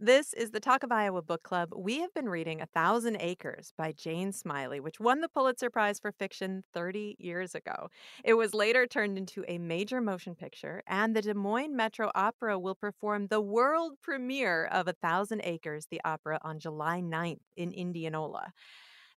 This is the Talk of Iowa Book Club. We have been reading A Thousand Acres by Jane Smiley, which won the Pulitzer Prize for Fiction 30 years ago. It was later turned into a major motion picture, and the Des Moines Metro Opera will perform the world premiere of A Thousand Acres, the opera, on July 9th in Indianola.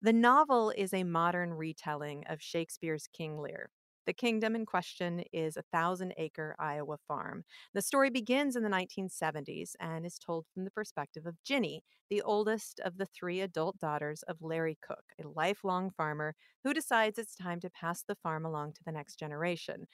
The novel is a modern retelling of Shakespeare's King Lear. The kingdom in question is a thousand acre Iowa farm. The story begins in the 1970s and is told from the perspective of Ginny, the oldest of the three adult daughters of Larry Cook, a lifelong farmer who decides it's time to pass the farm along to the next generation.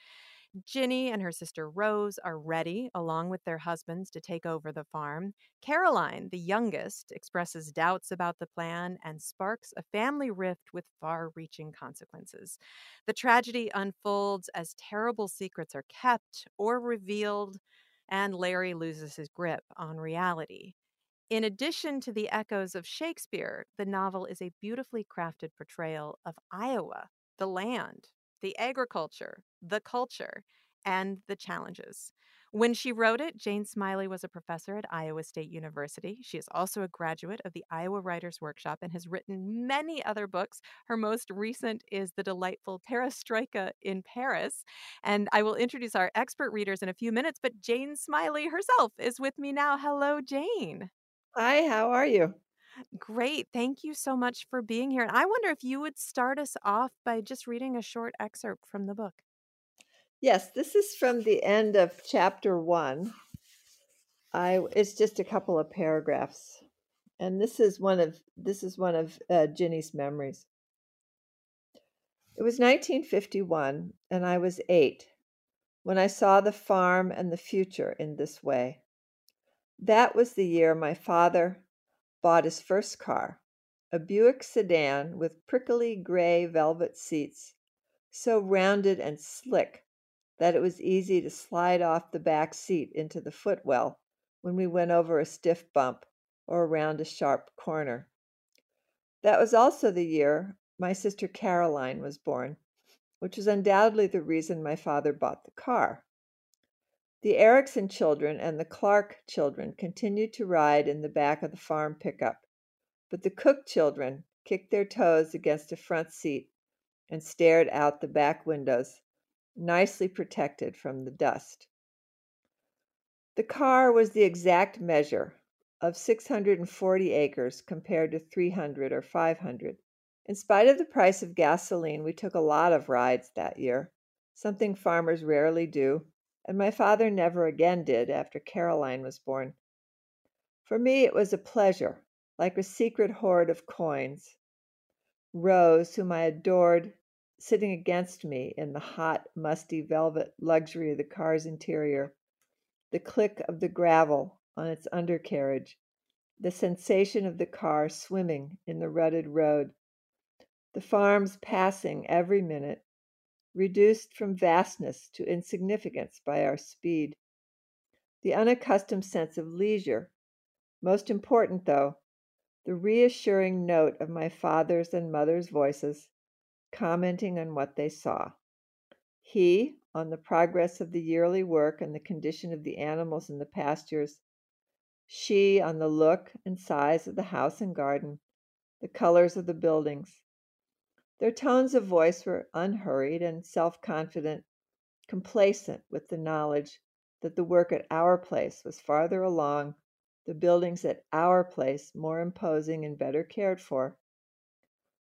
Ginny and her sister Rose are ready, along with their husbands, to take over the farm. Caroline, the youngest, expresses doubts about the plan and sparks a family rift with far reaching consequences. The tragedy unfolds as terrible secrets are kept or revealed, and Larry loses his grip on reality. In addition to the echoes of Shakespeare, the novel is a beautifully crafted portrayal of Iowa, the land, the agriculture, the culture, and the challenges. When she wrote it, Jane Smiley was a professor at Iowa State University. She is also a graduate of the Iowa Writers Workshop and has written many other books. Her most recent is The Delightful Perestroika in Paris. And I will introduce our expert readers in a few minutes, but Jane Smiley herself is with me now. Hello, Jane. Hi, how are you? Great. Thank you so much for being here. And I wonder if you would start us off by just reading a short excerpt from the book. Yes, this is from the end of chapter one. I it's just a couple of paragraphs, and this is one of this is one of uh, Ginny's memories. It was 1951, and I was eight when I saw the farm and the future in this way. That was the year my father bought his first car, a Buick sedan with prickly gray velvet seats, so rounded and slick that it was easy to slide off the back seat into the footwell when we went over a stiff bump or around a sharp corner. That was also the year my sister Caroline was born, which was undoubtedly the reason my father bought the car. The Erickson children and the Clark children continued to ride in the back of the farm pickup, but the Cook children kicked their toes against a front seat and stared out the back windows, nicely protected from the dust. The car was the exact measure of 640 acres compared to 300 or 500. In spite of the price of gasoline, we took a lot of rides that year, something farmers rarely do and my father never again did after Caroline was born. For me, it was a pleasure, like a secret hoard of coins. Rose, whom I adored, sitting against me in the hot, musty velvet luxury of the car's interior, the click of the gravel on its undercarriage, the sensation of the car swimming in the rutted road, the farms passing every minute, reduced from vastness to insignificance by our speed. The unaccustomed sense of leisure. Most important, though, the reassuring note of my father's and mother's voices, commenting on what they saw. He, on the progress of the yearly work and the condition of the animals in the pastures. She, on the look and size of the house and garden, the colors of the buildings. Their tones of voice were unhurried and self confident, complacent with the knowledge that the work at our place was farther along, the buildings at our place more imposing and better cared for.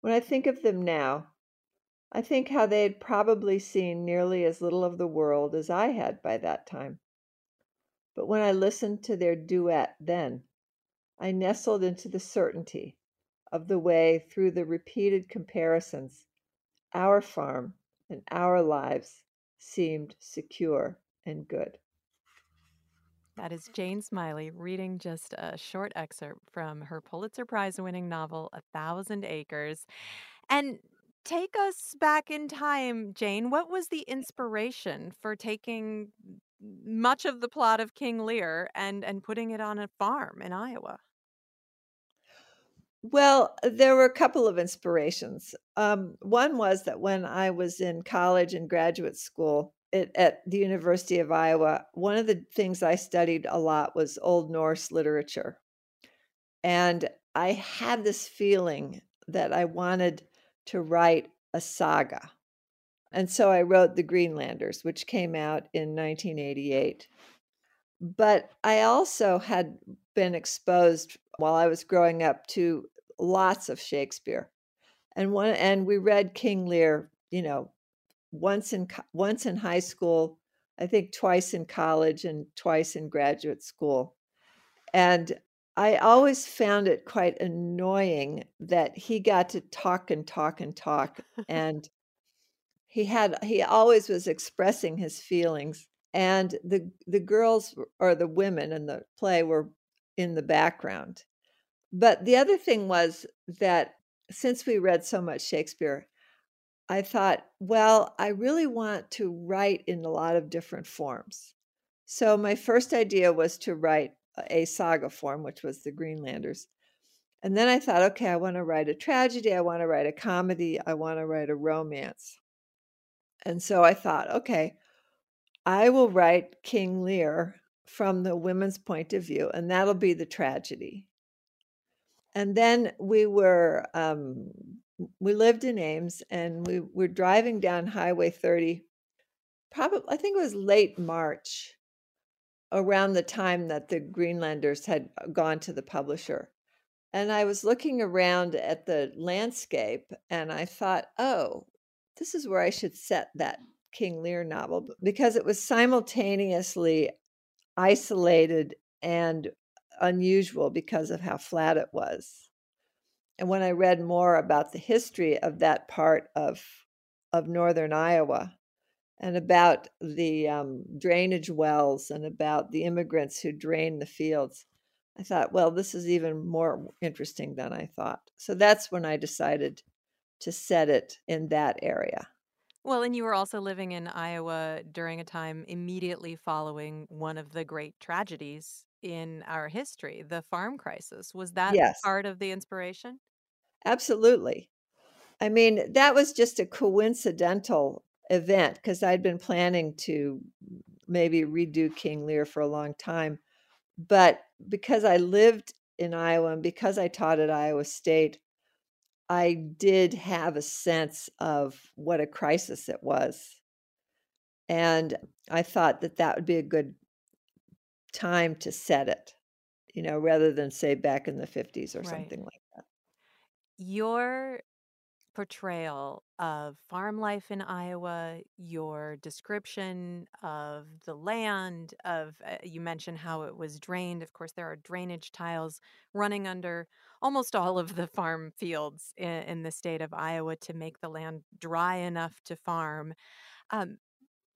When I think of them now, I think how they had probably seen nearly as little of the world as I had by that time. But when I listened to their duet then, I nestled into the certainty of the way through the repeated comparisons, our farm and our lives seemed secure and good. That is Jane Smiley reading just a short excerpt from her Pulitzer Prize winning novel, A Thousand Acres. And take us back in time, Jane. What was the inspiration for taking much of the plot of King Lear and, and putting it on a farm in Iowa? Well, there were a couple of inspirations. Um, one was that when I was in college and graduate school at, at the University of Iowa, one of the things I studied a lot was Old Norse literature. and I had this feeling that I wanted to write a saga. And so I wrote The Greenlanders, which came out in 1988. But I also had been exposed while I was growing up to lots of Shakespeare. And one and we read King Lear, you know, once in once in high school, I think twice in college and twice in graduate school. And I always found it quite annoying that he got to talk and talk and talk and he had he always was expressing his feelings and the the girls or the women in the play were in the background. But the other thing was that since we read so much Shakespeare, I thought, well, I really want to write in a lot of different forms. So my first idea was to write a saga form, which was the Greenlanders. And then I thought, okay, I want to write a tragedy, I want to write a comedy, I want to write a romance. And so I thought, okay, I will write King Lear from the women's point of view, and that'll be the tragedy. And then we were, um, we lived in Ames and we were driving down Highway 30, probably, I think it was late March around the time that the Greenlanders had uh, gone to the publisher. And I was looking around at the landscape and I thought, oh, this is where I should set that King Lear novel because it was simultaneously isolated and unusual because of how flat it was. And when I read more about the history of that part of of northern Iowa, and about the um, drainage wells and about the immigrants who drained the fields. I thought, well, this is even more interesting than I thought. So that's when I decided to set it in that area. Well, and you were also living in Iowa during a time immediately following one of the great tragedies in our history, the farm crisis. Was that Yes, part of the inspiration? absolutely. I mean, that was just a coincidental event because I'd been planning to maybe redo King Lear for a long time. But because I lived in Iowa and because I taught at Iowa State, I did have a sense of what a crisis it was. And I thought that that would be a good time to set it, you know, rather than say back in the 50s or Right. something like that. Your portrayal of farm life in Iowa, your description of the land, of uh, you mentioned how it was drained. Of course, there are drainage tiles running under almost all of the farm fields in, in the state of Iowa to make the land dry enough to farm. Um,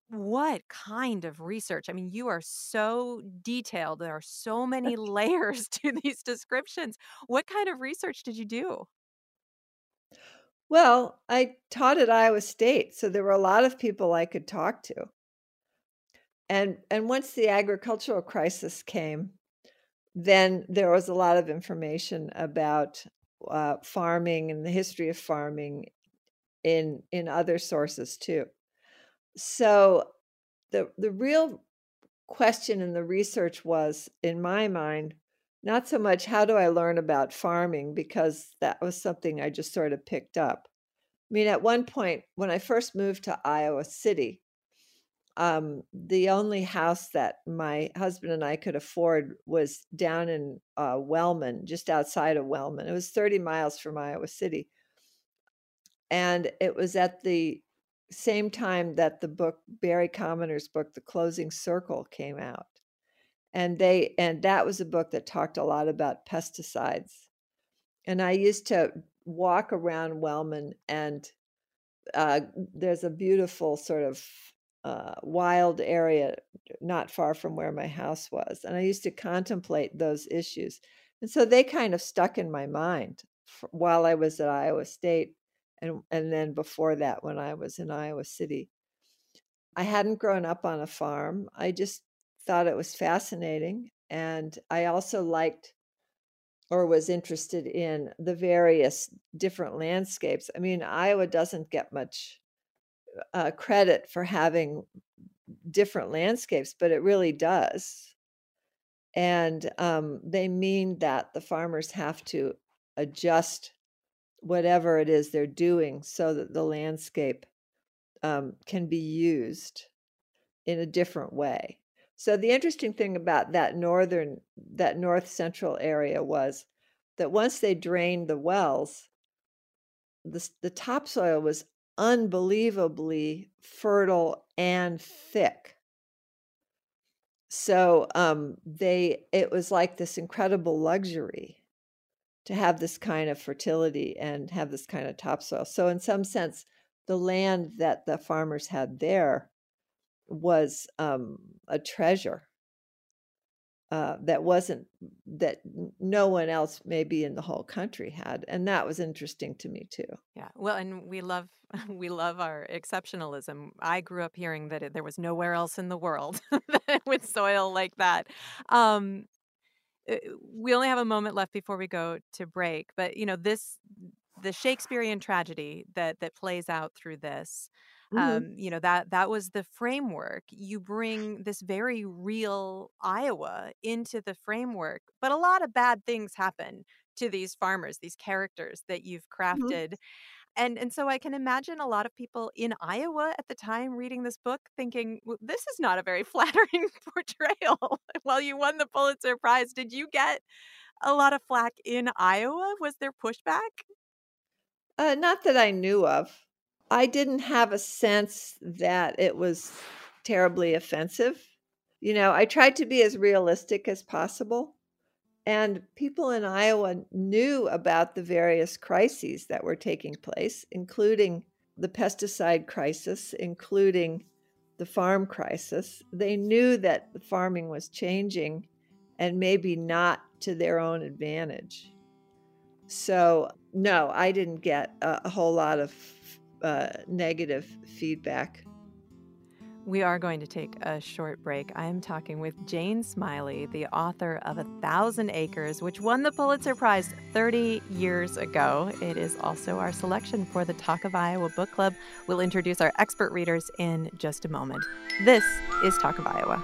what kind of research? I mean, you are so detailed. There are so many layers to these descriptions. What kind of research did you do? Well, I taught at Iowa State, so there were a lot of people I could talk to. And and once the agricultural crisis came, then there was a lot of information about uh, farming and the history of farming in in other sources too. So the the real question in the research was, in my mind, not so much how do I learn about farming because that was something I just sort of picked up. I mean, at one point when I first moved to Iowa City, um, the only house that my husband and I could afford was down in uh, Wellman, just outside of Wellman. It was 30 miles from Iowa City. And it was at the same time that the book, Barry Commoner's book, The Closing Circle, came out. And they and that was a book that talked a lot about pesticides. And I used to walk around Wellman and uh, there's a beautiful sort of uh, wild area not far from where my house was. And I used to contemplate those issues. And so they kind of stuck in my mind while I was at Iowa State and, and then before that when I was in Iowa City. I hadn't grown up on a farm. I just thought it was fascinating. And I also liked or was interested in the various different landscapes. I mean, Iowa doesn't get much uh, credit for having different landscapes, but it really does. And um, they mean that the farmers have to adjust whatever it is they're doing so that the landscape um, can be used in a different way. So the interesting thing about that northern, that north central area was that once they drained the wells, the, the topsoil was unbelievably fertile and thick. So um, they, it was like this incredible luxury to have this kind of fertility and have this kind of topsoil. So in some sense, the land that the farmers had there was um, a treasure uh, that wasn't that no one else maybe in the whole country had and that was interesting to me too. Yeah well and we love we love our exceptionalism. I grew up hearing that it, there was nowhere else in the world with soil like that. Um, we only have a moment left before we go to break but you know this the shakespearean tragedy that that plays out through this Mhm. um, you know that that was the framework you bring this very real iowa into the framework but a lot of bad things happen to these farmers these characters that you've Mhm. crafted and and so i can imagine a lot of people in iowa at the time reading this book thinking well, this is not a very flattering portrayal while you won the pulitzer prize did you get a lot of flack in iowa was there pushback Uh, not that I knew of. I didn't have a sense that it was terribly offensive. You know, I tried to be as realistic as possible. And people in Iowa knew about the various crises that were taking place, including the pesticide crisis, including the farm crisis. They knew that the farming was changing and maybe not to their own advantage. So, no, I didn't get a, a whole lot of uh, negative feedback. We are going to take a short break. I am talking with Jane Smiley, the author of A Thousand Acres, which won the Pulitzer Prize 30 years ago. It is also our selection for the Talk of Iowa Book Club. We'll introduce our expert readers in just a moment. This is Talk of Iowa.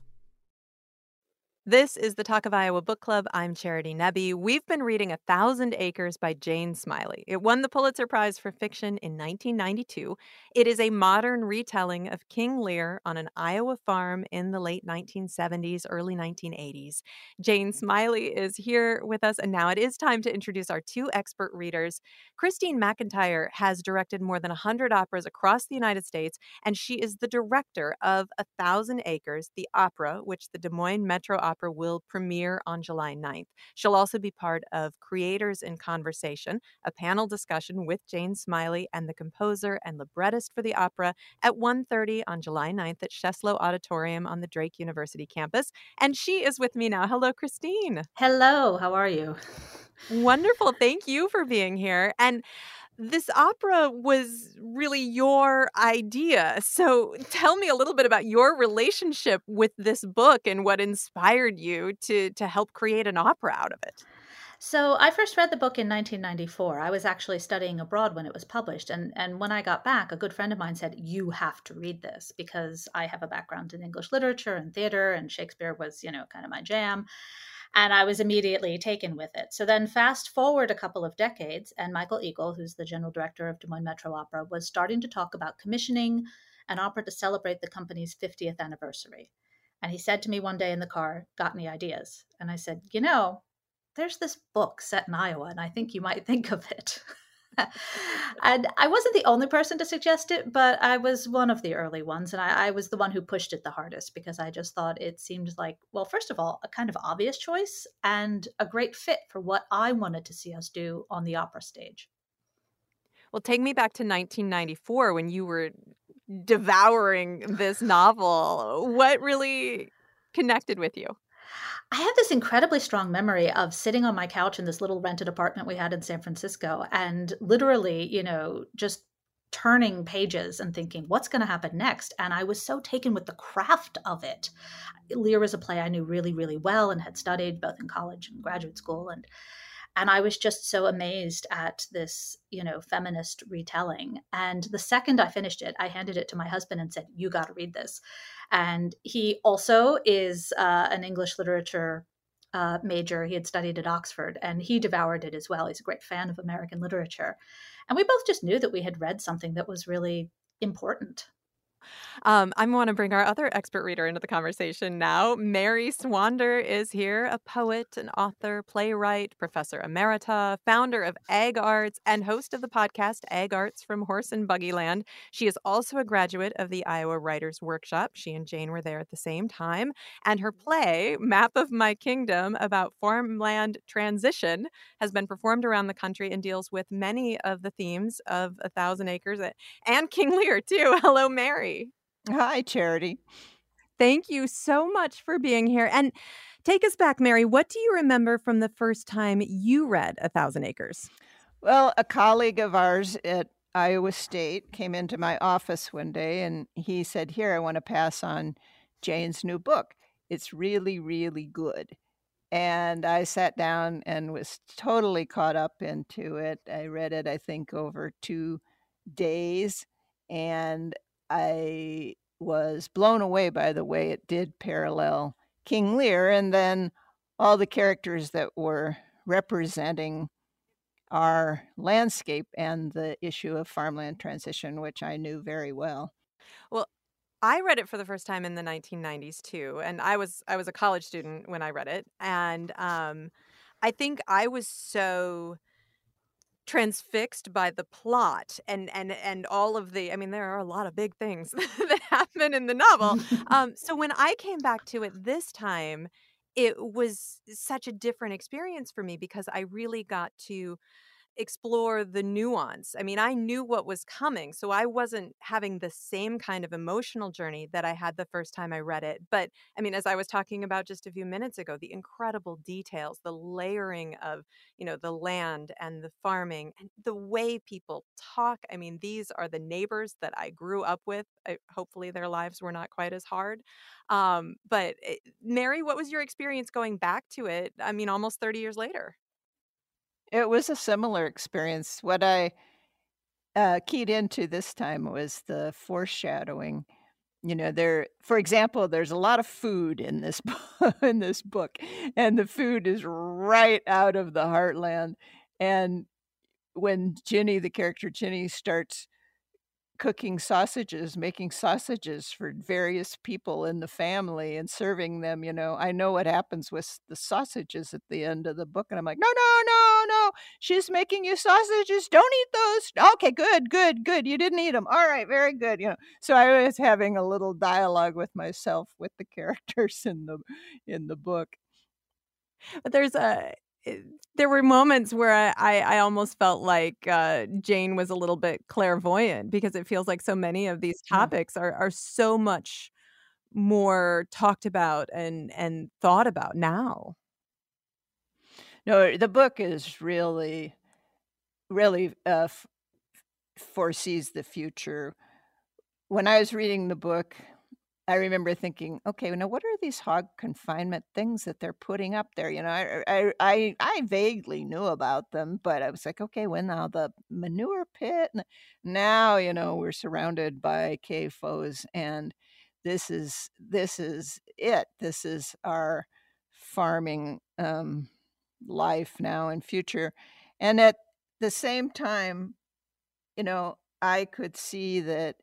This is the Talk of Iowa Book Club. I'm Charity Nebbe. We've been reading A Thousand Acres by Jane Smiley. It won the Pulitzer Prize for Fiction in 1992. It is a modern retelling of King Lear on an Iowa farm in the late 1970s, early 1980s. Jane Smiley is here with us, and now it is time to introduce our two expert readers. Kristine McIntyre has directed more than 100 operas across the United States, and she is the director of A Thousand Acres, the opera, which the Des Moines Metro Opera will premiere on July 9th. She'll also be part of Creators in Conversation, a panel discussion with Jane Smiley and the composer and librettist for the opera at 1.30 on July 9th at Sheslow Auditorium on the Drake University campus. And she is with me now. Hello, Kristine. Hello, how are you? Wonderful. Thank you for being here. And this opera was really your idea. So tell me a little bit about your relationship with this book and what inspired you to to help create an opera out of it. So I first read the book in 1994. I was actually studying abroad when it was published, and and when I got back, a good friend of mine said, "You have to read this because I have a background in English literature and theater, and Shakespeare was, you know, kind of my jam." And I was immediately taken with it. So then, fast forward a couple of decades, and Michael Egel, who's the general director of Des Moines Metro Opera, was starting to talk about commissioning an opera to celebrate the company's 50th anniversary. And he said to me one day in the car, Got any ideas? And I said, You know, there's this book set in Iowa, and I think you might think of it. and I wasn't the only person to suggest it, but I was one of the early ones. And I, I, was the one who pushed it the hardest because I just thought it seemed like, well, first of all, a kind of obvious choice and a great fit for what I wanted to see us do on the opera stage. Well, take me back to 1994 when you were devouring this novel. What really connected with you? I have this incredibly strong memory of sitting on my couch in this little rented apartment we had in San Francisco and literally, you know, just turning pages and thinking, what's going to happen next? And I was so taken with the craft of it. Lear was a play I knew really, really well and had studied both in college and graduate school. And and I was just so amazed at this, you know, feminist retelling. And the second I finished it, I handed it to my husband and said, "You got to read this." And he also is uh, an English literature uh, major. He had studied at Oxford, and he devoured it as well. He's a great fan of American literature. And we both just knew that we had read something that was really important. Um, I want to bring our other expert reader into the conversation now. Mary Swander is here, a poet, an author, playwright, professor emerita, founder of Ag Arts, and host of the podcast Ag Arts from Horse and Buggy Land. She is also a graduate of the Iowa Writers Workshop. She and Jane were there at the same time. And her play, Map of My Kingdom, about farmland transition, has been performed around the country and deals with many of the themes of A Thousand Acres and King Lear, too. Hello, Mary. Hi, Charity. Thank you so much for being here. And take us back, Mary. What do you remember from the first time you read A Thousand Acres? Well, a colleague of ours at Iowa State came into my office one day and he said, Here, I want to pass on Jane's new book. It's really, really good. And I sat down and was totally caught up into it. I read it, I think, over two days. And I was blown away by the way it did parallel King Lear and then all the characters that were representing our landscape and the issue of farmland transition, which I knew very well. Well, I read it for the first time in the 1990s too, and I was I was a college student when I read it, and um, I think I was so transfixed by the plot and and and all of the i mean there are a lot of big things that happen in the novel. Um so when i came back to it this time it was such a different experience for me because i really got to explore the nuance. I mean, I knew what was coming, so I wasn't having the same kind of emotional journey that I had the first time I read it. But I mean, as I was talking about just a few minutes ago, the incredible details, the layering of, you know, the land and the farming and the way people talk. I mean, these are the neighbors that I grew up with. I, hopefully their lives were not quite as hard. Um, but it, eh, Mary, what was your experience going back to it? I mean, almost 30 years later. It was a similar experience. What I uh, keyed into this time was the foreshadowing. You know, there, for example, there's a lot of food in this in this book, and the food is right out of the heartland. And when Ginny, the character Ginny, starts cooking sausages, making sausages for various people in the family and serving them. You know, I know what happens with the sausages at the end of the book. And I'm like, no, no, no, no. She's making you sausages. Don't eat those. Okay, good, good, good. You didn't eat them. All right, very good. You know, so I was having a little dialogue with myself with the characters in the in the book. But there's a Eh, there were moments where I, I, I almost felt like uh, Jane was a little bit clairvoyant because it feels like so many of these topics are are so much more talked about and and thought about now. No, the book is really, really uh, f- foresees the future. When I was reading the book, I remember thinking, okay, now what are these hog confinement things that they're putting up there? You know, I I I, I vaguely knew about them, but I was like, okay, when now the manure pit? Now you know we're surrounded by CAFOs, and this is this is it. This is our farming um, life now and future, and at the same time, you know, I could see that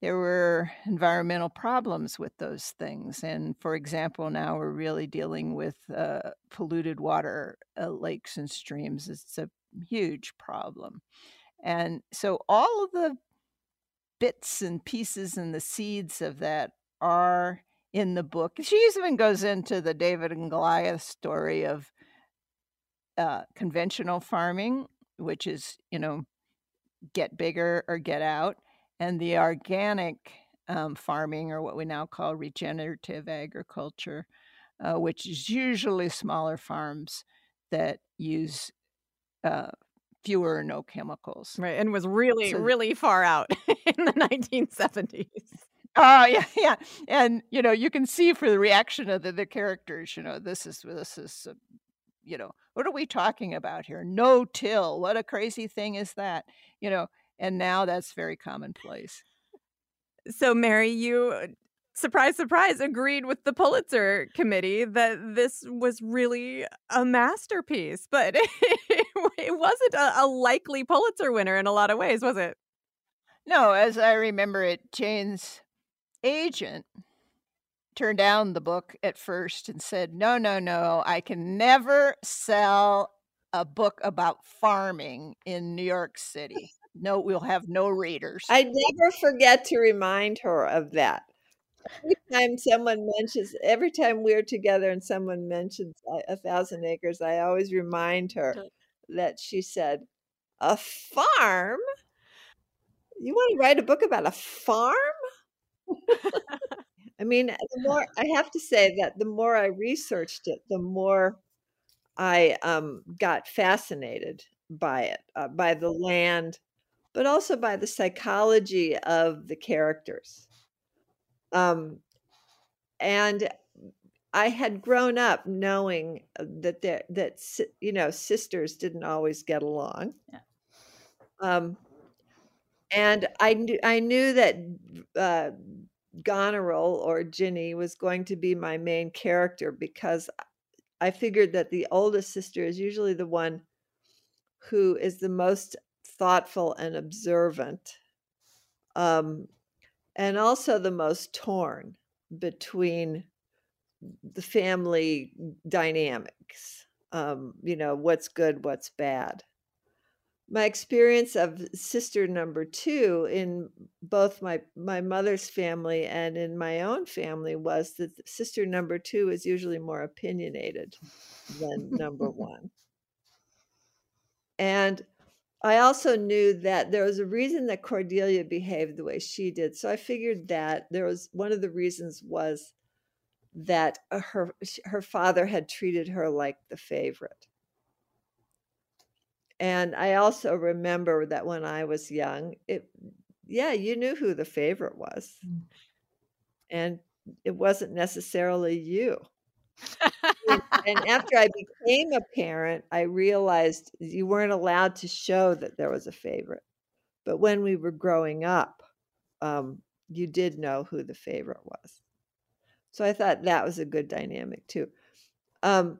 there were environmental problems with those things. And for example, now we're really dealing with uh, polluted water, uh, lakes, and streams. It's a huge problem. And so all of the bits and pieces and the seeds of that are in the book. She even goes into the David and Goliath story of uh, conventional farming, which is, you know, get bigger or get out and the organic um, farming, or what we now call regenerative agriculture, uh, which is usually smaller farms that use uh, fewer or no chemicals. Right. And was really, So- really far out in the 1970s. Oh yeah, yeah, and you know you can see for the reaction of the, the characters. You know this is this is, uh, you know what are we talking about here? No till. What a crazy thing is that? You know, and now that's very commonplace. So, Mary, you, uh, surprise, surprise, agreed with the Pulitzer Committee that this was really a masterpiece, but it wasn't a, a likely Pulitzer winner in a lot of ways, was it? No, as I remember it, Jane's agent turned down the book at first and said, "No, no, no, I can never sell a book about farming in New York City. No, we'll have no readers." I never forget to remind her of that. Every time someone mentions, every time we're together and someone mentions a, a thousand acres, I always remind her that she said, "A farm? You want to write a book about a farm?" I mean, the more I have to say that the more I researched it, the more I um, got fascinated by it, uh, by the land, but also by the psychology of the characters. Um, and I had grown up knowing uh, that there, that you know sisters didn't always get along. Yeah. Um, and I knew I knew that uh, Goneril or Ginny was going to be my main character because I figured that the oldest sister is usually the one who is the most thoughtful and observant, um, and also the most torn between the family dynamics. Um, you know, what's good, what's bad. My experience of sister number two in both my my mother's family and in my own family was that sister number two is usually more opinionated than number one. And I also knew that there was a reason that Cordelia behaved the way she did. So I figured that there was one of the reasons was that uh, her her father had treated her like the favorite. And I also remember that when I was young, it yeah, you knew who the favorite was. Mm. And it wasn't necessarily you. And, after I became a parent, I realized you weren't allowed to show that there was a favorite. But when we were growing up, um, you did know who the favorite was. So I thought that was a good dynamic too. Um,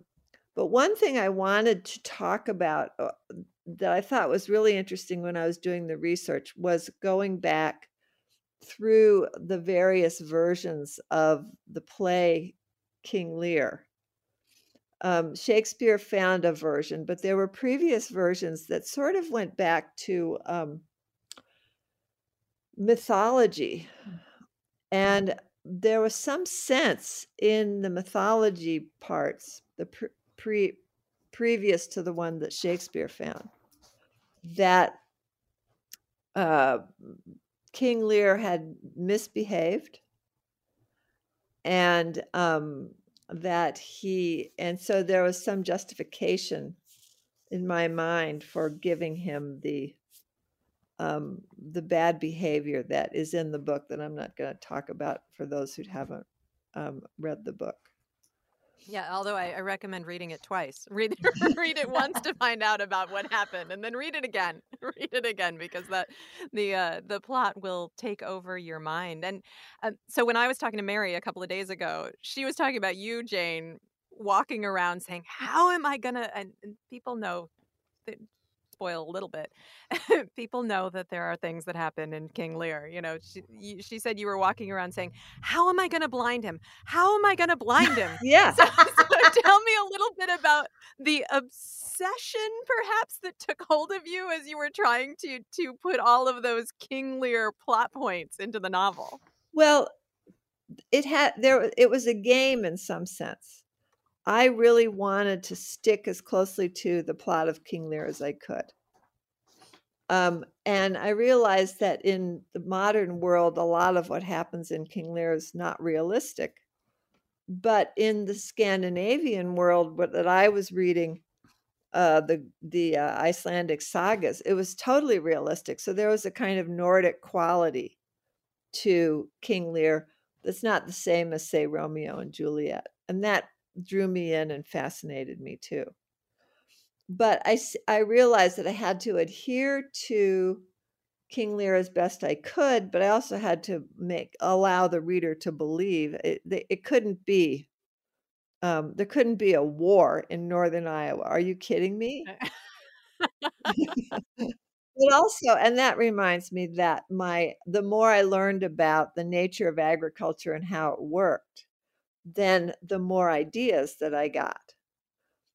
but one thing I wanted to talk about uh, that I thought was really interesting when I was doing the research was going back through the various versions of the play King Lear. Um, Shakespeare found a version, but there were previous versions that sort of went back to um, mythology. And there was some sense in the mythology parts, the pre, pre previous to the one that Shakespeare found, that uh, King Lear had misbehaved and um, that he, and so there was some justification in my mind for giving him the um, the bad behavior that is in the book that I'm not going to talk about for those who haven't um, read the book. Yeah, although I, I recommend reading it twice. Read read it once to find out about what happened, and then read it again. Read it again because that the uh, the plot will take over your mind. And uh, so when I was talking to Mary a couple of days ago, she was talking about you, Jane, walking around saying, "How am I gonna?" And, and people know that spoil a little bit. people know that there are things that happen in King Lear. You know, she, you, she said you were walking around saying, "How am I going to blind him? How am I going to blind him?" Yeah. So, so tell me a little bit about the obsession, perhaps, that took hold of you as you were trying to to put all of those King Lear plot points into the novel. Well, it had there. It was a game in some sense. I really wanted to stick as closely to the plot of King Lear as I could. Um, and I realized that in the modern world, a lot of what happens in King Lear is not realistic. But in the Scandinavian world, what that I was reading, uh, the the uh, Icelandic sagas, it was totally realistic. So there was a kind of Nordic quality to King Lear that's not the same as say Romeo and Juliet, and that drew me in and fascinated me too. But I I realized that I had to adhere to King Lear as best I could, but I also had to make allow the reader to believe it. It couldn't be um, there couldn't be a war in northern Iowa. Are you kidding me? But also and that reminds me that my the more I learned about the nature of agriculture and how it worked, then the more ideas that I got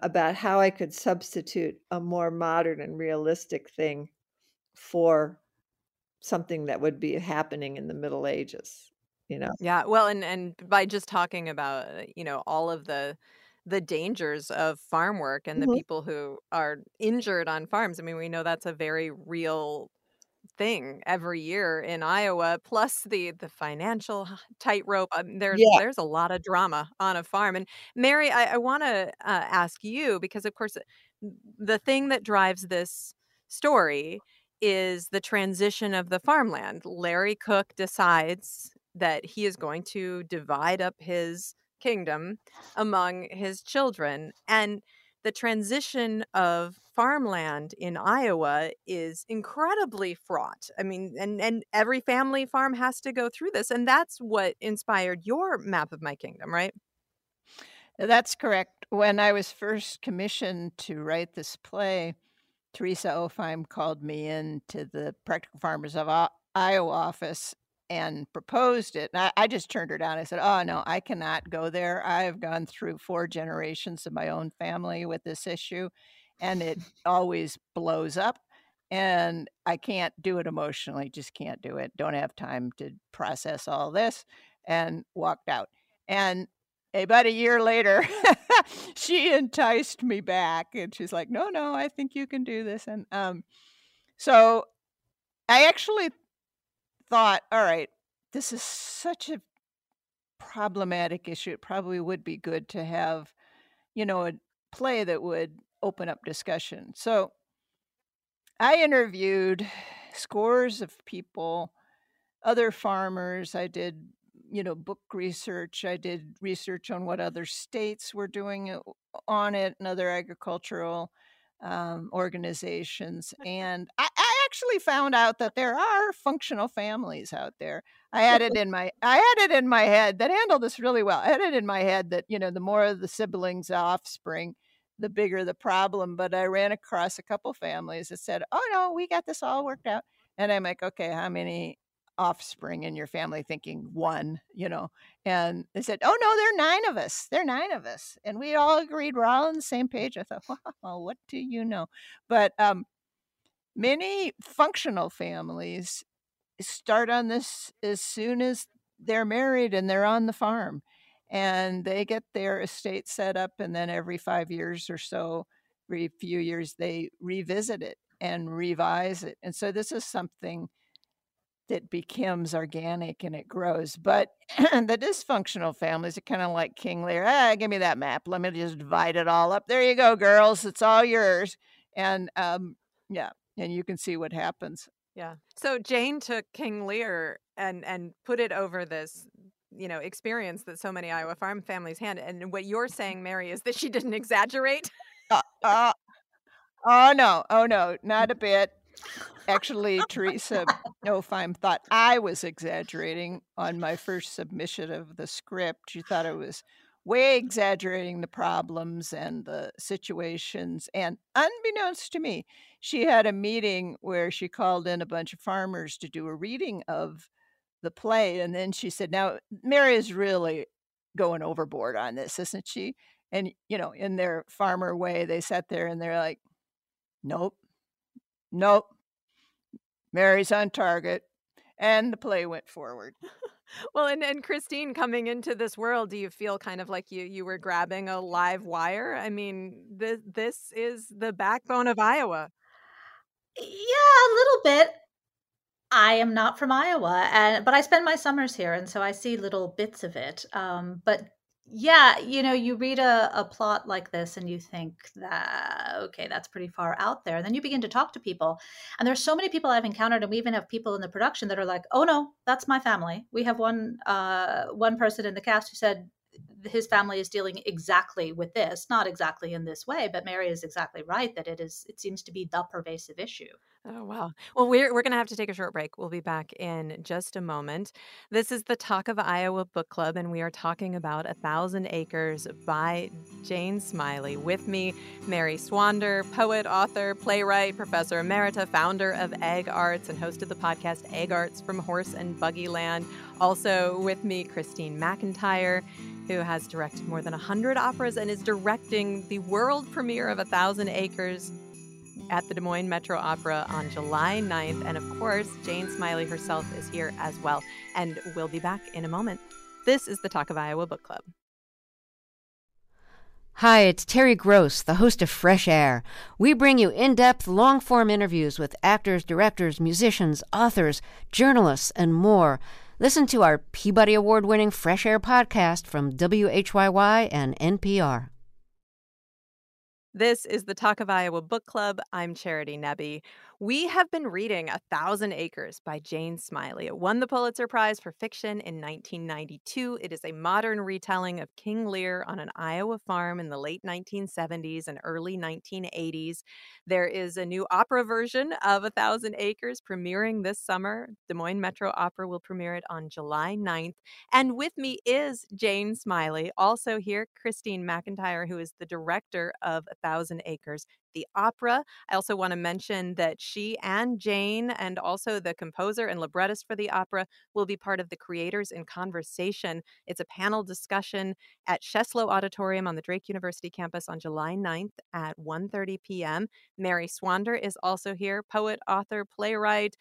about how I could substitute a more modern and realistic thing for something that would be happening in the Middle Ages, you know? Yeah, well, and and by just talking about, uh, you know, all of the the dangers of farm work and the Mhm. people who are injured on farms, I mean, we know that's a very real thing every year in Iowa, plus the the financial tightrope, um, there's Yeah. there's a lotta drama on a farm, and Mary, I I wanna, uh, ask you because, of course, the thing that drives this story is the transition of the farmland. Larry Cook decides that he is going to divide up his kingdom among his children, and the transition of farmland in Iowa is incredibly fraught. I mean, and and every family farm has to go through this, and that's what inspired your map of my kingdom, right? That's correct. When I was first commissioned to write this play, Teresa Opheim called me in to the Practical Farmers of Iowa office and proposed it, and I I just turned her down. I said, "Oh, no, I cannot go there. I have gone through 4 generations of my own family with this issue, and it always blows up, and I can't do it emotionally, just can't do it. Don't have time to process all this," and walked out. And about a year later, she enticed me back, and she's like, "No, no, I think you can do this," and, um, so I actually thought, "Alright, this is such a problematic issue, it probably would be good to have, you know, a play that would open up discussion." So I interviewed scores of people, other farmers, I did, you know, book research, I did research on what other states were doing on it and other agricultural, um, organizations, and I I actually found out that there are functional families out there. I had it in my I had it in my head that handle this really well. I had it in my head that, you know, the more of the siblings offspring, the bigger the problem, but I ran across a couple families that said, "Oh, no, we got this all worked out," and I'm like, "Okay, how many offspring in your family?" Thinking 1, you know, and they said, "Oh, no, there are 9 of us, there are 9 of us," and we all agreed we're all on the same page. I thought, "Wow, what do you know?" But, um, many functional families start on this as soon as they're married and they're on the farm, and they get their estate set up, and then every 5 years or so, every few years, they revisit it and revise it, and so this is something that becomes organic and it grows, but the dysfunctional families are kinda like King Lear, "Ah, give me that map, let me just divide it all up. There you go, girls, it's all yours," and, um, yeah, and you can see what happens. Yeah. So Jane took King Lear and and put it over this, you know, experience that so many Iowa farm families had, and what you're saying, Mary, is that she didn't exaggerate? Uh, uh oh, no, oh, no, not a bit. Actually, Teresa Opheim thought I was exaggerating on my first submission of the script. She thought I was way exaggerating the problems and the situations, and unbeknownst to me, she had a meeting where she called in a bunch of farmers to do a reading of the play, and then she said, "Now, Mary is really going overboard on this, isn't she?" And, you know, in their farmer way, they sat there and they're like, "Nope. Nope. Mary's on target," and the play went forward. Well, and and Kristine, coming into this world, do you feel kind of like you you were grabbing a live wire? I mean, this this is the backbone of Iowa. Yeah, a little bit. I am not from Iowa, and but I spend my summers here, and so I see little bits of it, um, but yeah, you know, you read a, a plot like this and you think that, okay, that's pretty far out there. Then you begin to talk to people. And there's so many people I've encountered, and we even have people in the production that are like, oh no, that's my family. We have one uh, one person in the cast who said his family is dealing exactly with this, not exactly in this way, but Mary is exactly right that it is it seems to be the pervasive issue. Oh, wow. Well, we're, we're going to have to take a short break. We'll be back in just a moment. This is the Talk of Iowa Book Club, and we are talking about A Thousand Acres by Jane Smiley. With me, Mary Swander, poet, author, playwright, professor emerita, founder of Ag Arts, and host of the podcast Ag Arts from Horse and Buggy Land. Also with me, Kristine McIntyre who has directed more than 100 operas and is directing the world premiere of A Thousand Acres at the Des Moines Metro Opera on July 9th. And of course, Jane Smiley herself is here as well. And we'll be back in a moment. This is the Talk of Iowa Book Club. Hi, it's Terry Gross, the host of Fresh Air. We bring you in depth, long form interviews with actors, directors, musicians, authors, journalists, and more. Listen to our Peabody Award winning Fresh Air podcast from WHYY and NPR. This is the Talk of Iowa Book Club. I'm Charity Nebbe. We have been reading A Thousand Acres by Jane Smiley. It won the Pulitzer Prize for Fiction in 1992. It is a modern retelling of King Lear on an Iowa farm in the late 1970s and early 1980s. There is a new opera version of A Thousand Acres premiering this summer. Des Moines Metro Opera will premiere it on July 9th. And with me is Jane Smiley. Also here, Kristine McIntyre, who is the director of A Thousand Acres the opera. I also want to mention that she and Jane, and also the composer and librettist for the opera, will be part of the Creators in Conversation. It's a panel discussion at Sheslow Auditorium on the Drake University campus on July 9th at 1:30 p.m. Mary Swander is also here, poet, author, playwright,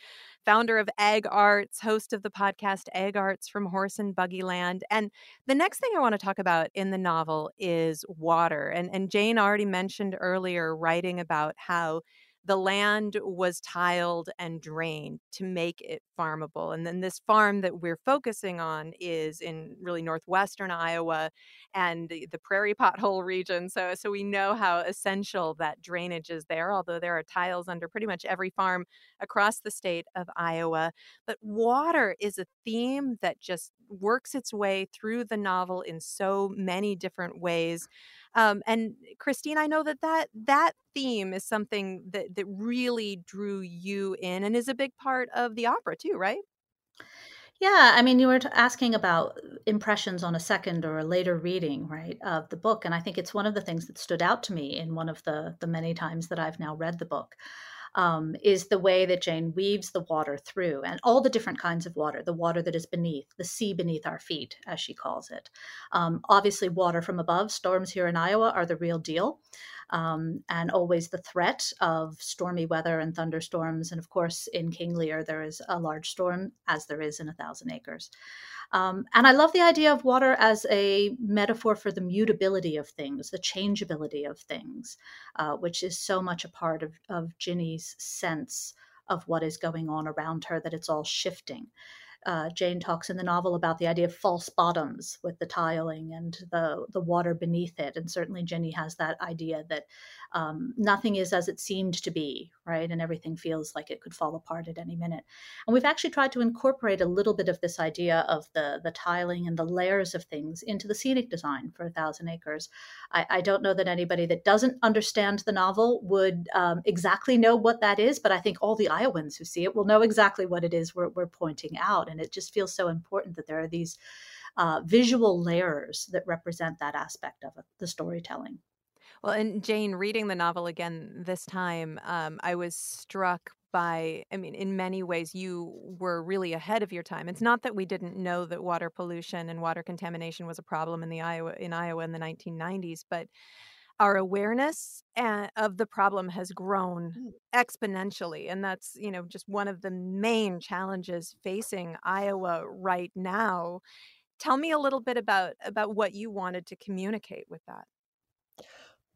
founder of Ag Arts, host of the podcast Ag Arts from Horse and Buggy Land. And the next thing I want to talk about in the novel is water. And and Jane already mentioned earlier writing about how the land was tiled and drained to make it farmable. And then this farm that we're focusing on is in really northwestern Iowa and the, the prairie pothole region. So, so we know how essential that drainage is there, although there are tiles under pretty much every farm across the state of Iowa. But water is a theme that just works its way through the novel in so many different ways. Um, and Kristine, I know that, that that theme is something that, that really drew you in and is a big part of the opera too, right? Yeah, I mean, you were asking about impressions on a second or a later reading, right, of the book, and I think it's one of the things that stood out to me in one of the the many times that I've now read the book um, is the way that Jane weaves the water through and all the different kinds of water the water that is beneath, the sea beneath our feet, as she calls it. Um, obviously, water from above, storms here in Iowa are the real deal. Um, and always the threat of stormy weather and thunderstorms. And of course, in King Lear, there is a large storm, as there is in A Thousand Acres. Um, and I love the idea of water as a metaphor for the mutability of things, the changeability of things, uh, which is so much a part of, of Ginny's sense of what is going on around her, that it's all shifting uh, Jane talks in the novel about the idea of false bottoms with the tiling and the the water beneath it, and certainly Ginny has that idea that um, nothing is as it seemed to be, right, and everything feels like it could fall apart at any minute. And we've actually tried to incorporate a little bit of this idea of the the tiling and the layers of things into the scenic design for A Thousand Acres. I, I don't know that anybody that doesn't understand the novel would um, exactly know what that is, but I think all the Iowans who see it will know exactly what it is we're, we're pointing out and it just feels so important that there are these uh, visual layers that represent that aspect of it, the storytelling. Well, and Jane, reading the novel again this time, um, I was struck by, I mean, in many ways, you were really ahead of your time. It's not that we didn't know that water pollution and water contamination was a problem in the Iowa in Iowa in the 1990s, but our awareness of the problem has grown mm. exponentially and that's you know just one of the main challenges facing Iowa right now. Tell me a little bit about about what you wanted to communicate with that.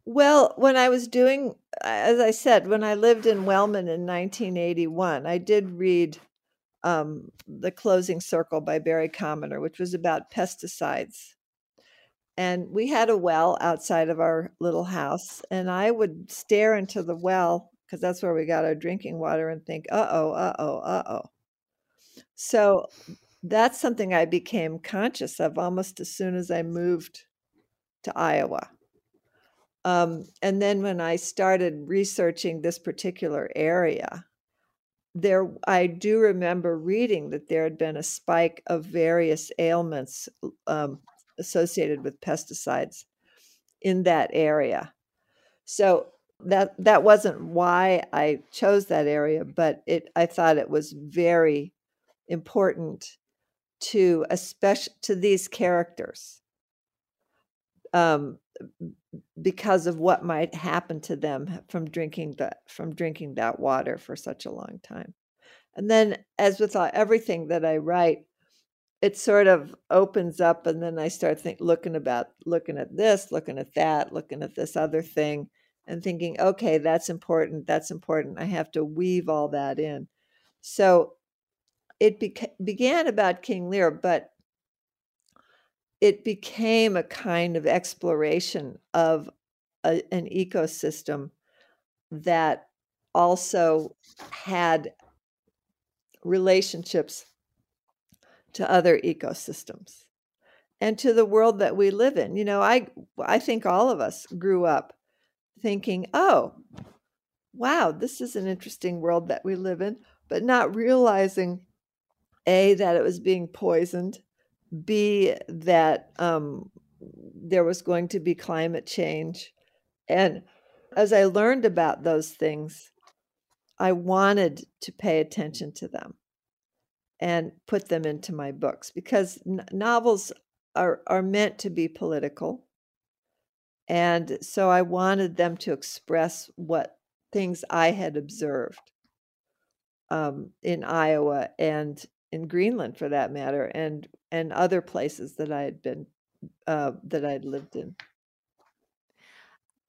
Well when i was doing as i said when i lived in wellman in 1981 i did read um, the closing circle by barry commoner which was about pesticides and we had a well outside of our little house and i would stare into the well because that's where we got our drinking water and think uh-oh uh-oh uh-oh. So that's something i became conscious of almost as soon as i moved to iowa. Um, and then when i started researching this particular area there i do remember reading that there had been a spike of various ailments um, associated with pesticides in that area. So that that wasn't why I chose that area, but it I thought it was very important to especially to these characters um, because of what might happen to them from drinking that from drinking that water for such a long time. And then, as with everything that I write, it sort of opens up and then I start think looking about looking at this, looking at that, looking at this other thing and thinking, okay, that's important, that's important. I have to weave all that in. So it beca- began about King Lear, but it became a kind of exploration of a, an ecosystem that also had relationships to other ecosystems and to the world that we live in. You know, I I think all of us grew up thinking, "Oh, wow, this is an interesting world that we live in," but not realizing a that it was being poisoned, b that um, there was going to be climate change, and as I learned about those things, I wanted to pay attention to them and put them into my books because n- novels are are meant to be political. And so i wanted them to express what things i had observed um, in iowa and in greenland for that matter and and other places that i had been uh, that i'd lived in.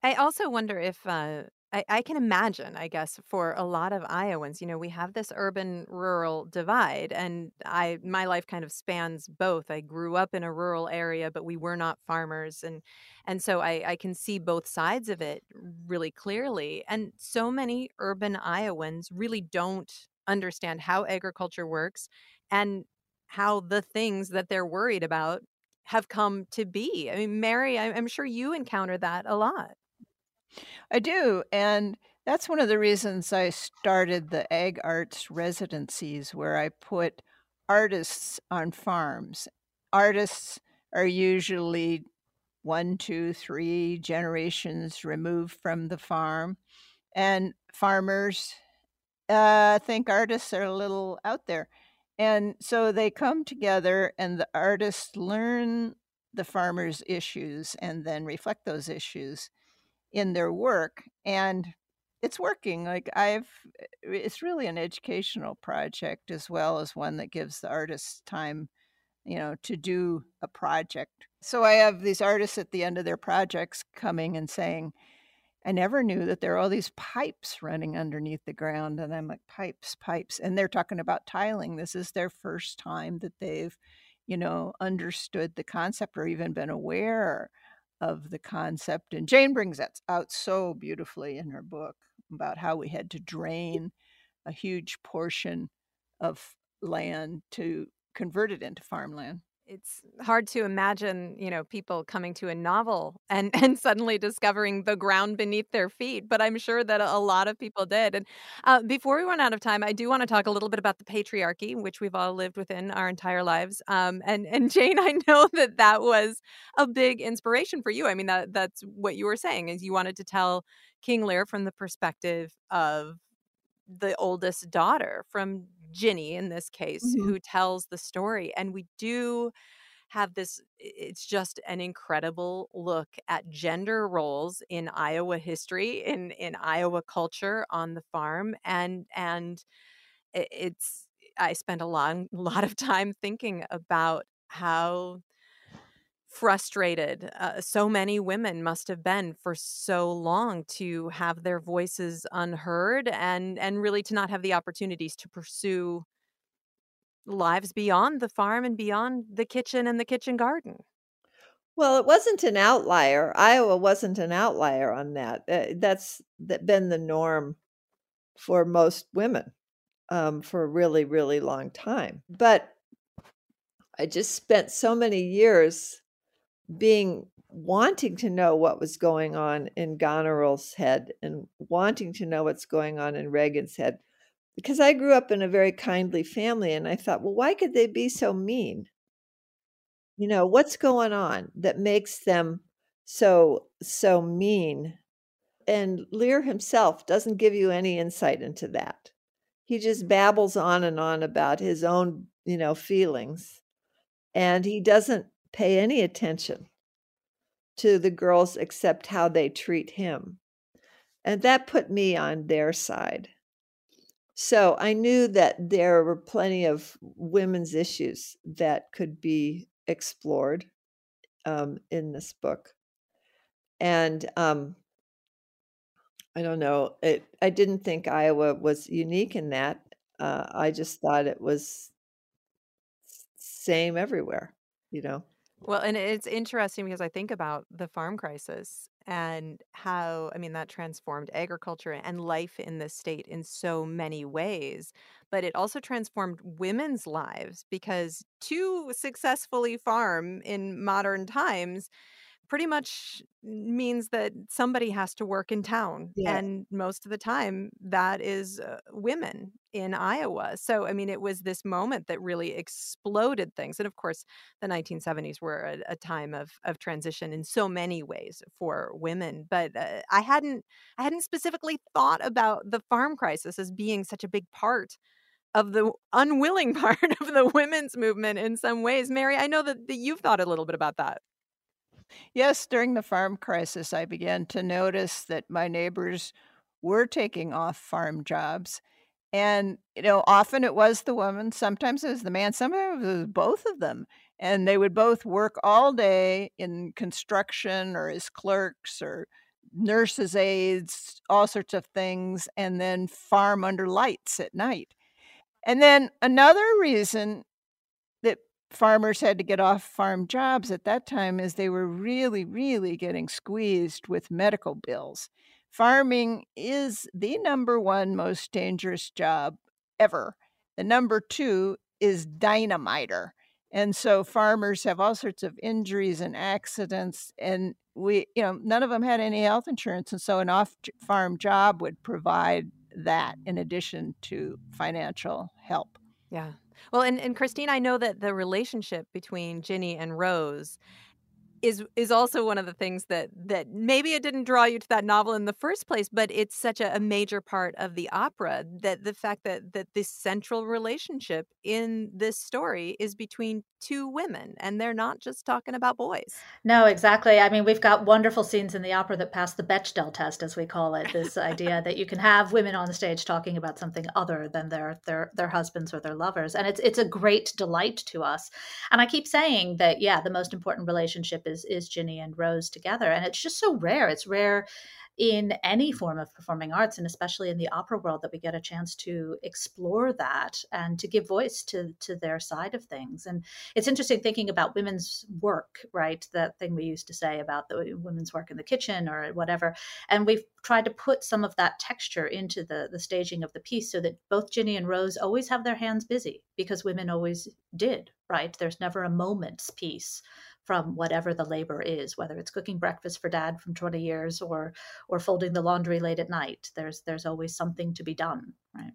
I also wonder if uh, I, I can imagine, I guess, for a lot of Iowans, you know, we have this urban rural divide, and I my life kind of spans both. I grew up in a rural area, but we were not farmers, and and so I, I can see both sides of it really clearly. And so many urban Iowans really don't understand how agriculture works and how the things that they're worried about have come to be. I mean, Mary, I'm sure you encounter that a lot. I do. And that's one of the reasons I started the Ag Arts residencies, where I put artists on farms. Artists are usually one, two, three generations removed from the farm. And farmers uh, think artists are a little out there. And so they come together, and the artists learn the farmers' issues and then reflect those issues in their work and it's working like i've eh, it's really an educational project as well as one that gives the artists time you know to do a project. So i have these artists at the end of their projects coming and saying i never knew that there are all these pipes running underneath the ground and i'm like pipes pipes and they're talking about tiling. This is their first time that they've you know understood the concept or even been aware of the concept. And Jane brings that out so beautifully in her book about how we had to drain a huge portion of land to convert it into farmland it's hard to imagine, you know, people coming to a novel and and suddenly discovering the ground beneath their feet. But I'm sure that a lot of people did. And uh, before we run out of time, I do want to talk a little bit about the patriarchy, which we've all lived within our entire lives. Um, and and Jane, I know that that was a big inspiration for you. I mean, that that's what you were saying is you wanted to tell King Lear from the perspective of the oldest daughter from Ginny in this case Mhm. who tells the story and we do have this it's just an incredible look at gender roles in Iowa history in in Iowa culture on the farm and and it's I spent a long lot of time thinking about how frustrated uh, so many women must have been for so long to have their voices unheard and and really to not have the opportunities to pursue lives beyond the farm and beyond the kitchen and the kitchen garden. Well, it wasn't an outlier. Iowa wasn't an outlier on that. That's that been the norm for most women um, for a really, really long time. But I just spent so many years being wanting to know what was going on in Goneril's head and wanting to know what's going on in Regan's head because I grew up in a very kindly family and I thought, well, why could they be so mean? You know, what's going on that makes them so so mean? And Lear himself doesn't give you any insight into that. He just babbles on and on about his own, you know, feelings. And he doesn't pay any attention to the girls except how they treat him. And that put me on their side. So I knew that there were plenty of women's issues that could be explored um, in this book. And um, I don't know, it, I didn't think Iowa was unique in that. Uh, I just thought it was same everywhere, you know. Well, and it's interesting because I think about the farm crisis and how, I mean, that transformed agriculture and life in the state in so many ways. But it also transformed women's lives because to successfully farm in modern times pretty much means that somebody has to work in town. Yeah. And most of the time, that is uh, women in Iowa. So, I mean, it was this moment that really exploded things. And of course, the 1970s were a, a time of, of transition in so many ways for women. But uh, I hadn't I hadn't specifically thought about the farm crisis as being such a big part of the unwilling part of the women's movement in some ways. Mary, I know that, that you've thought a little bit about that. Yes, during the farm crisis, I began to notice that my neighbors were taking off farm jobs. And, you know, often it was the woman, sometimes it was the man, sometimes it was both of them. And they would both work all day in construction or as clerks or nurses' aides, all sorts of things, and then farm under lights at night. And then another reason farmers had to get off farm jobs at that time is they were really, really getting squeezed with medical bills. Farming is the number one most dangerous job ever. The number two is dynamiter. And so farmers have all sorts of injuries and accidents and we you know none of them had any health insurance and so an off farm job would provide that in addition to financial help. Yeah. Well, and, and Kristine, I know that the relationship between Ginny and Rose is is also one of the things that that maybe it didn't draw you to that novel in the first place but it's such a, a, major part of the opera that the fact that that this central relationship in this story is between two women and they're not just talking about boys. No exactly. I mean we've got wonderful scenes in the opera that pass the bechdel test as we call it this idea that you can have women on the stage talking about something other than their their their husbands or their lovers and it's it's a great delight to us. And i keep saying that yeah the most important relationship is is Ginny and Rose together, and it's just so rare. It's rare in any mm-hmm. form of performing arts and especially in the opera world that we get a chance to explore that and to give voice to to their side of things. And it's interesting thinking about women's work right? That thing we used to say about the women's work in the kitchen or whatever. And we've tried to put some of that texture into the the staging of the peace so that both Ginny and Rose always have their hands busy because women always did right? There's never a moment's piece from whatever the labor is, whether it's cooking breakfast for dad from 20 years or or folding the laundry late at night. There's there's always something to be done, right?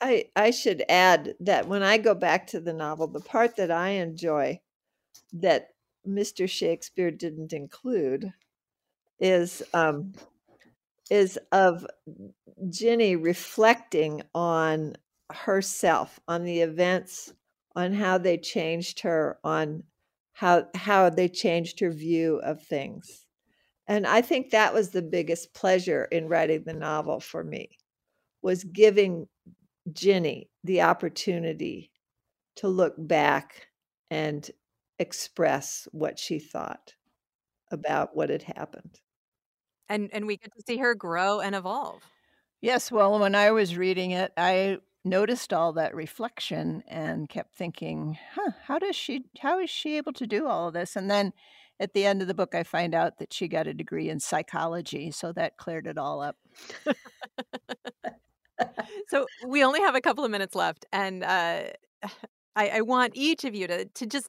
I I should add that when I go back to the novel, the part that I enjoy that Mr. Shakespeare didn't include is um, is of Ginny reflecting on herself, on the events, on how they changed her, on how how they changed her view of things. And I think that was the biggest pleasure in writing the novel for me was giving Ginny the opportunity to look back and express what she thought about what had happened. And and we get to see her grow and evolve. Yes, well, when I was reading it, I noticed all that reflection and kept thinking, huh, how does she how is she able to do all of this? And then at the end of the book, I find out that she got a degree in psychology, so that cleared it all up. so we only have a couple of minutes left, and uh, I, I, want each of you to to just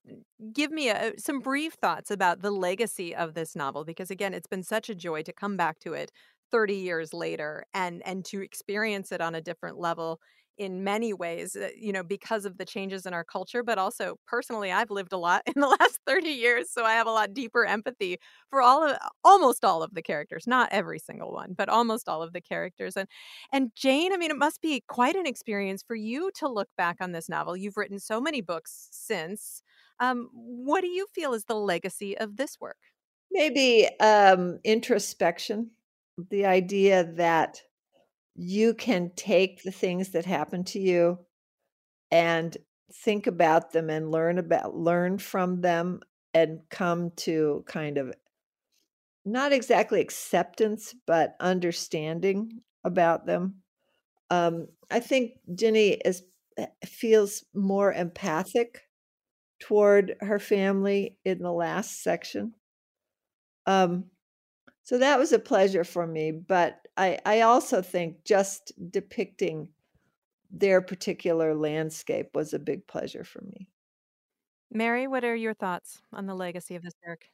give me a, some brief thoughts about the legacy of this novel, because again, it's been such a joy to come back to it 30 years later and and to experience it on a different level in many ways, uh, you know, because of the changes in our culture, but also personally, I've lived a lot in the last 30 years. So I have a lot deeper empathy for all of almost all of the characters, not every single one, but almost all of the characters. And and Jane, I mean, it must be quite an experience for you to look back on this novel. You've written so many books since. Um, what do you feel is the legacy of this work? Maybe um, introspection, the idea that you can take the things that happen to you and think about them and learn about learn from them and come to kind of not exactly acceptance but understanding about them um, i think ginny is eh, feels more empathic toward her family in the last section um, so that was a pleasure for me. But I, I also think just depicting their particular landscape was a big pleasure for me. Mary, what are your thoughts on the legacy of this work?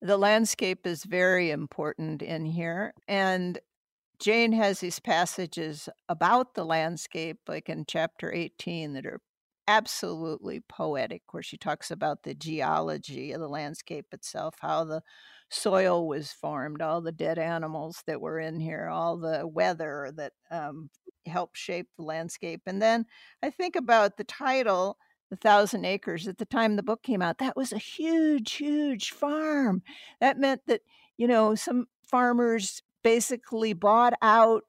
The landscape is very important in here. And Jane has these passages about the landscape, like in chapter 18, that are absolutely poetic, where she talks about the geology of the landscape itself, how the soil was formed, all the dead animals that were in here, all the weather that um, helped shape the landscape. And then I think about the title, The Thousand Acres. At the time the book came out, that was a huge, huge farm. That meant that, you know, some farmers basically bought out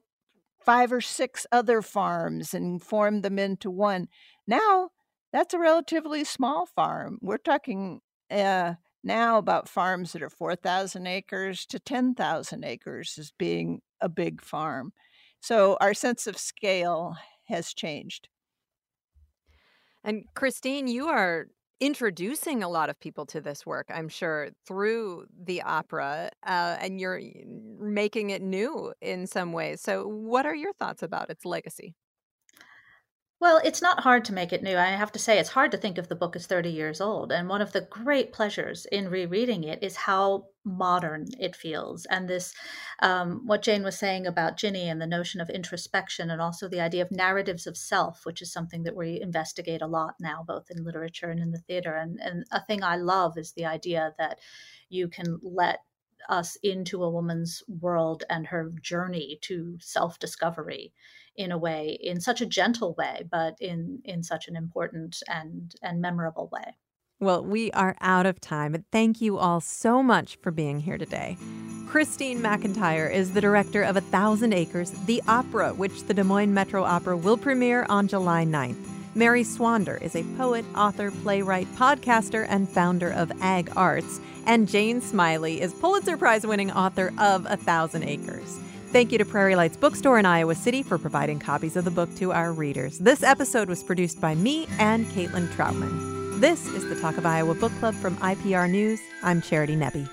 five or six other farms and formed them into one. Now, that's a relatively small farm. We're talking uh, now about farms that are 4,000 acres to 10,000 acres as being a big farm. So our sense of scale has changed. And Kristine, you are introducing a lot of people to this work, I'm sure, through the opera, uh, and you're making it new in some ways. So, what are your thoughts about its legacy? Well, it's not hard to make it new. I have to say, it's hard to think of the book as 30 years old. And one of the great pleasures in rereading it is how modern it feels. And this, um, what Jane was saying about Ginny and the notion of introspection, and also the idea of narratives of self, which is something that we investigate a lot now, both in literature and in the theater. And, and a thing I love is the idea that you can let us into a woman's world and her journey to self discovery in a way, in such a gentle way, but in in such an important and and memorable way. Well, we are out of time, but thank you all so much for being here today. Kristine McIntyre is the director of A Thousand Acres, the opera, which the Des Moines Metro Opera will premiere on July 9th. Mary Swander is a poet, author, playwright, podcaster, and founder of Ag Arts. And Jane Smiley is Pulitzer Prize winning author of A Thousand Acres. Thank you to Prairie Lights Bookstore in Iowa City for providing copies of the book to our readers. This episode was produced by me and Caitlin Troutman. This is the Talk of Iowa Book Club from IPR News. I'm Charity Nebbe.